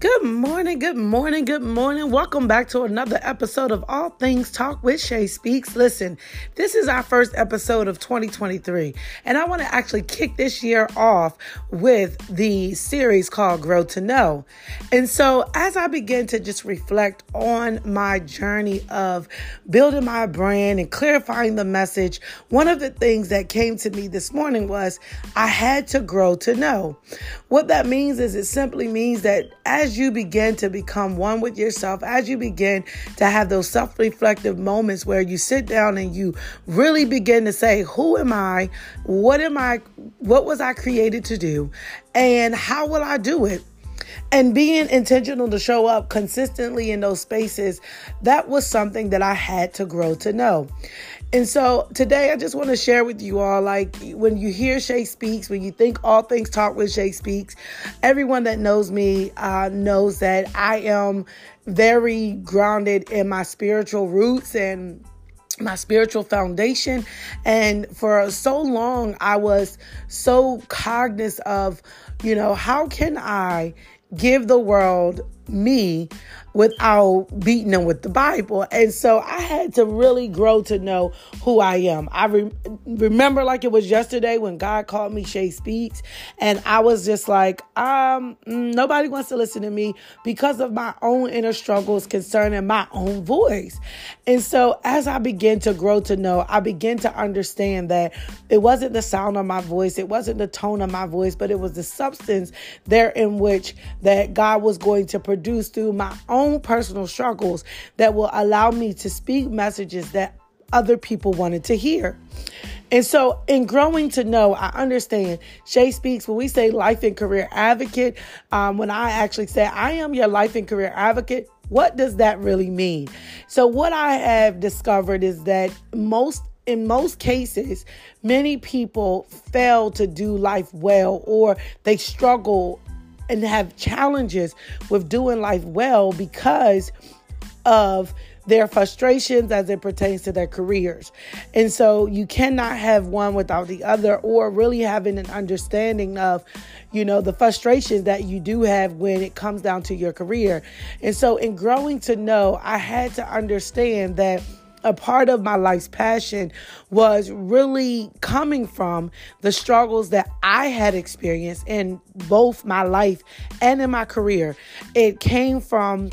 Good morning, good morning, good morning. Welcome back to another episode of All Things Talk with Shay Speaks. Listen, this is our first episode of 2023, and I want to actually kick this year off with the series called Grow to Know. And so, as I begin to just reflect on my journey of building my brand and clarifying the message, one of the things that came to me this morning was I had to grow to know. What that means is it simply means that as as you begin to become one with yourself, as you begin to have those self reflective moments where you sit down and you really begin to say, Who am I? What am I? What was I created to do? And how will I do it? And being intentional to show up consistently in those spaces, that was something that I had to grow to know. And so today I just want to share with you all like when you hear Shay Speaks, when you think all things talk with Shay Speaks, everyone that knows me uh, knows that I am very grounded in my spiritual roots and my spiritual foundation. And for so long, I was so cognizant of, you know, how can I give the world me without beating them with the Bible. And so I had to really grow to know who I am. I re- remember like it was yesterday when God called me Shay Speaks, and I was just like, um, mm, nobody wants to listen to me because of my own inner struggles concerning my own voice. And so as I began to grow to know, I began to understand that it wasn't the sound of my voice, it wasn't the tone of my voice, but it was the substance there in which that God was going to produce produce through my own personal struggles that will allow me to speak messages that other people wanted to hear. And so, in growing to know, I understand Shay speaks when we say life and career advocate. Um, when I actually say I am your life and career advocate, what does that really mean? So, what I have discovered is that most in most cases, many people fail to do life well or they struggle and have challenges with doing life well because of their frustrations as it pertains to their careers. And so you cannot have one without the other or really having an understanding of, you know, the frustrations that you do have when it comes down to your career. And so in growing to know, I had to understand that a part of my life's passion was really coming from the struggles that I had experienced in both my life and in my career. It came from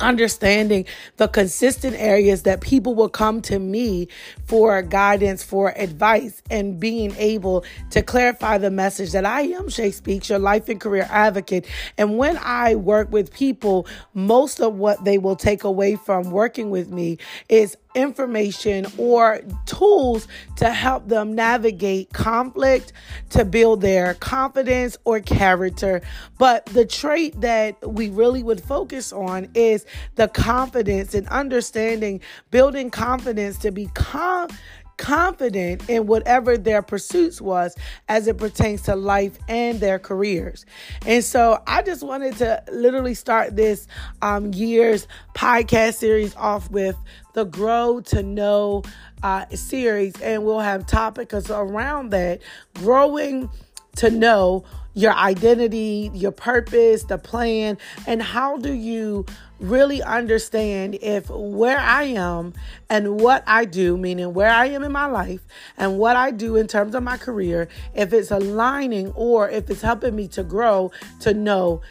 understanding the consistent areas that people will come to me for guidance, for advice, and being able to clarify the message that I am Shay Speaks, your life and career advocate. And when I work with people, most of what they will take away from working with me is information or tools to help them navigate conflict, to build their confidence or character. But the trait that we really would focus on is the confidence and understanding, building confidence to become confident in whatever their pursuits was as it pertains to life and their careers. And so I just wanted to literally start this um, year's podcast series off with the Grow to Know uh, series, and we'll have topics around that growing to know your identity, your purpose, the plan, and how do you really understand if where I am and what I do, meaning where I am in my life and what I do in terms of my career, if it's aligning or if it's helping me to grow to know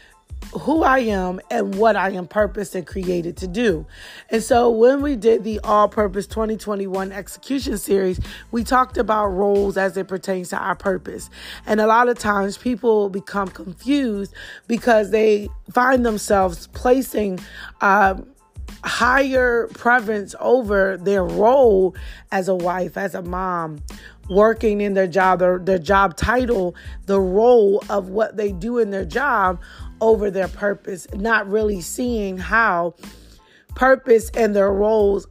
who I am and what I am purposed and created to do. And so when we did the All Purpose 2021 execution series, we talked about roles as it pertains to our purpose. And a lot of times people become confused because they find themselves placing uh, higher preference over their role as a wife, as a mom, working in their job, or their job title, the role of what they do in their job over their purpose, not really seeing how purpose and their roles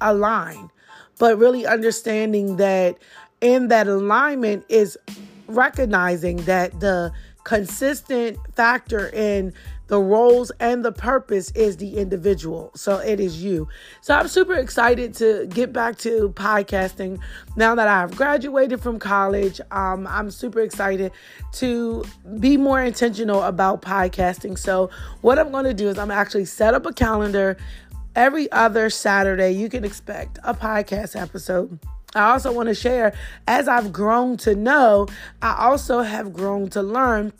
align, but really understanding that in that alignment is recognizing that the consistent factor in the roles and the purpose is the individual. So it is you. So I'm super excited to get back to podcasting now that I've graduated from college. Um, I'm super excited to be more intentional about podcasting. So what I'm going to do is I'm actually set up a calendar every other Saturday. You can expect a podcast episode. I also want to share as I've grown to know, I also have grown to learn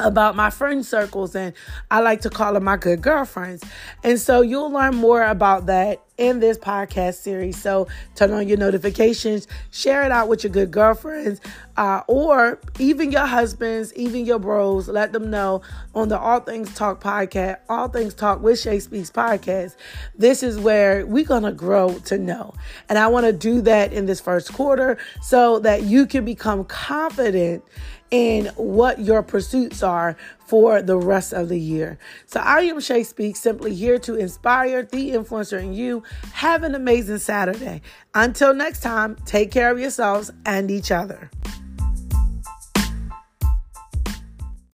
about my friend circles and I like to call them my good girlfriends. And so you'll learn more about that in this podcast series. So turn on your notifications, share it out with your good girlfriends, uh, or even your husbands, even your bros. Let them know on the All Things Talk podcast, All Things Talk with Shay Speaks podcast. This is where we're to grow to know. And I want to do that in this first quarter so that you can become confident in what your pursuits are for the rest of the year. So I am Shay Speaks, simply here to inspire the influencer in you. Have an amazing Saturday. Until next time, take care of yourselves and each other.